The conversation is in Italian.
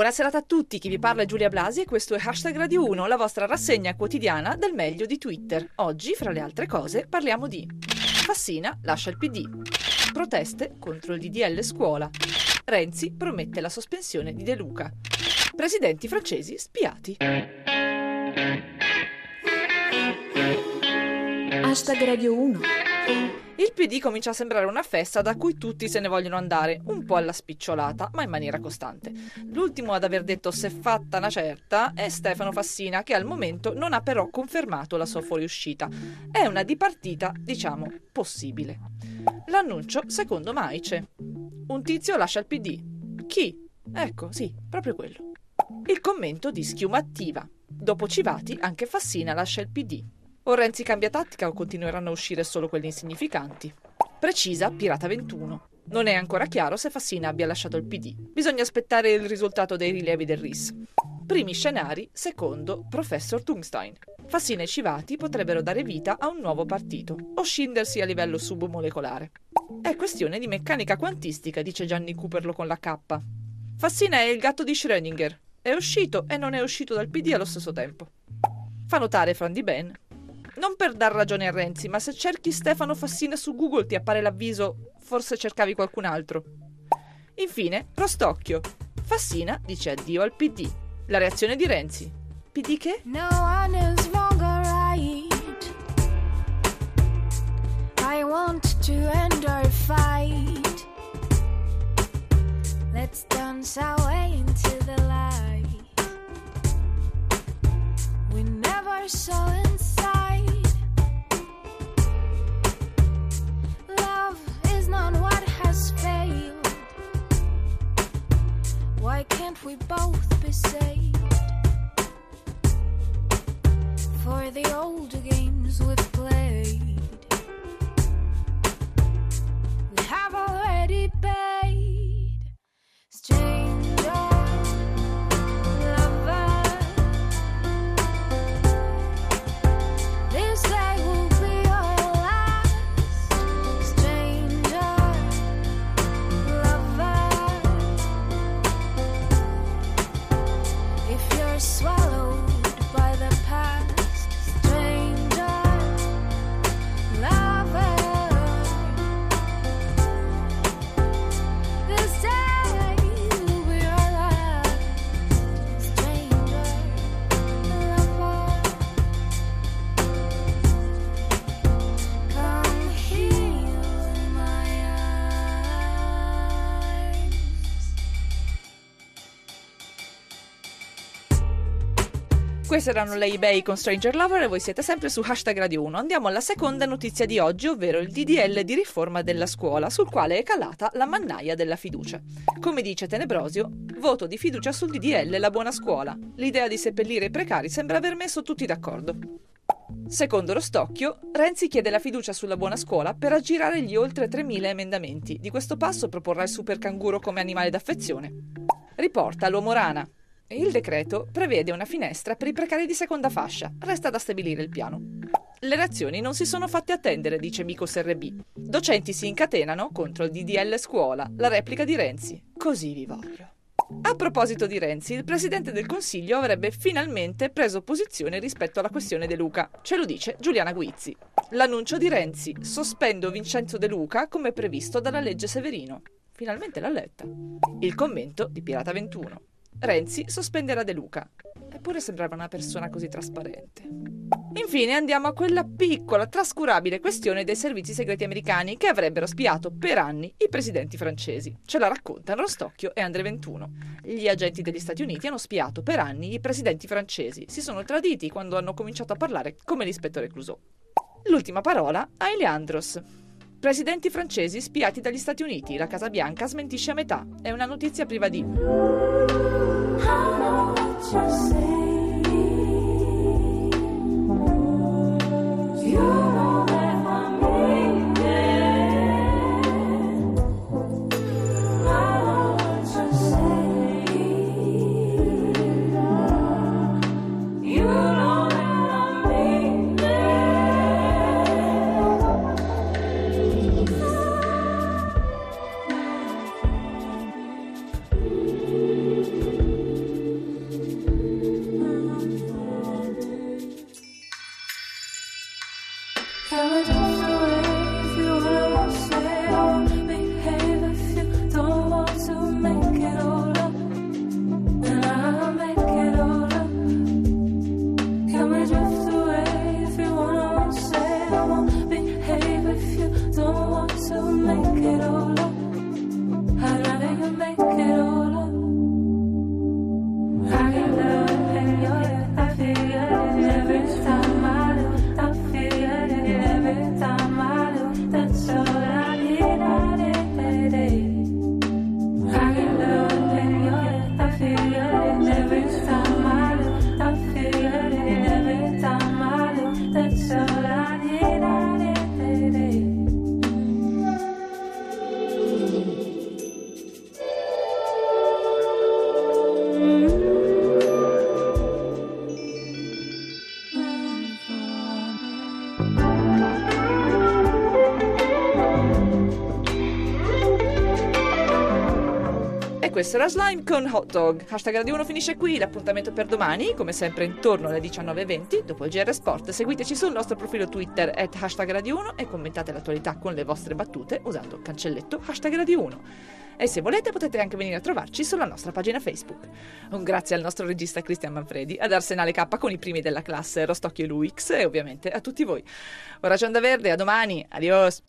Buonasera a tutti, chi vi parla è Giulia Blasi e questo è Hashtag Radio 1, la vostra rassegna quotidiana del meglio di Twitter. Oggi, fra le altre cose, parliamo di Fassina lascia il PD, proteste contro il DDL scuola, Renzi promette la sospensione di De Luca, presidenti francesi spiati. Hashtag Radio 1 il PD comincia a sembrare una festa da cui tutti se ne vogliono andare, un po' alla spicciolata, ma in maniera costante. L'ultimo ad aver detto se fatta una certa è Stefano Fassina, che al momento non ha però confermato la sua fuoriuscita. È una dipartita, diciamo, possibile. L'annuncio secondo Maice. Un tizio lascia il PD. Chi? Ecco, sì, proprio quello. Il commento di Schiuma Attiva. Dopo Civati, anche Fassina lascia il PD. O Renzi cambia tattica o continueranno a uscire solo quelli insignificanti? Precisa Pirata 21. Non è ancora chiaro se Fassina abbia lasciato il PD. Bisogna aspettare il risultato dei rilievi del RIS. Primi scenari, secondo Professor Tungstein. Fassina e Civati potrebbero dare vita a un nuovo partito o scindersi a livello submolecolare. È questione di meccanica quantistica, dice Gianni Cooperlo con la K. Fassina è il gatto di Schrödinger. È uscito e non è uscito dal PD allo stesso tempo. Fa notare Fran Di Ben non per dar ragione a Renzi, ma se cerchi Stefano Fassina su Google ti appare l'avviso forse cercavi qualcun altro. Infine, Rostocchio. Fassina dice addio al PD. La reazione di Renzi. PD che? No one is wrong or right. I want to end our fight. Let's dance our way into the light. We never saw inside. Old games we've played? Questi erano le eBay con Stranger Lover e voi siete sempre su hashtag Radio 1. Andiamo alla seconda notizia di oggi, ovvero il DDL di riforma della scuola, sul quale è calata la mannaia della fiducia. Come dice Tenebrosio, voto di fiducia sul DDL la buona scuola. L'idea di seppellire i precari sembra aver messo tutti d'accordo. Secondo lo Stocchio, Renzi chiede la fiducia sulla buona scuola per aggirare gli oltre 3.000 emendamenti. Di questo passo proporrà il super canguro come animale d'affezione. Riporta l'uomo rana. Il decreto prevede una finestra per i precari di seconda fascia. Resta da stabilire il piano. Le reazioni non si sono fatte attendere, dice Micos RB. Docenti si incatenano contro il DDL scuola, la replica di Renzi. Così vi voglio. A proposito di Renzi, il presidente del Consiglio avrebbe finalmente preso posizione rispetto alla questione De Luca. Ce lo dice Giuliana Guizzi. L'annuncio di Renzi: sospendo Vincenzo De Luca come previsto dalla legge Severino. Finalmente l'ha letta. Il commento di Pirata 21. Renzi sospenderà De Luca. Eppure sembrava una persona così trasparente. Infine andiamo a quella piccola, trascurabile questione dei servizi segreti americani che avrebbero spiato per anni i presidenti francesi. Ce la raccontano Rostocchio e Andre 21. Gli agenti degli Stati Uniti hanno spiato per anni i presidenti francesi. Si sono traditi quando hanno cominciato a parlare come l'ispettore Clouseau. L'ultima parola a Eleandros. Presidenti francesi spiati dagli Stati Uniti. La Casa Bianca smentisce a metà. È una notizia priva di. I know what you're saying. Questo era Slime con Hot Dog. Hashtag Radio 1 finisce qui, l'appuntamento per domani, come sempre intorno alle 19.20, dopo il GR Sport. Seguiteci sul nostro profilo Twitter at hashtag Radio 1 e commentate l'attualità con le vostre battute usando cancelletto hashtag Radio 1. E se volete potete anche venire a trovarci sulla nostra pagina Facebook. Un grazie al nostro regista Cristian Manfredi, ad Arsenale K con i primi della classe Rostocchio e Luix e ovviamente a tutti voi. Ora c'è Onda Verde, a domani, adios!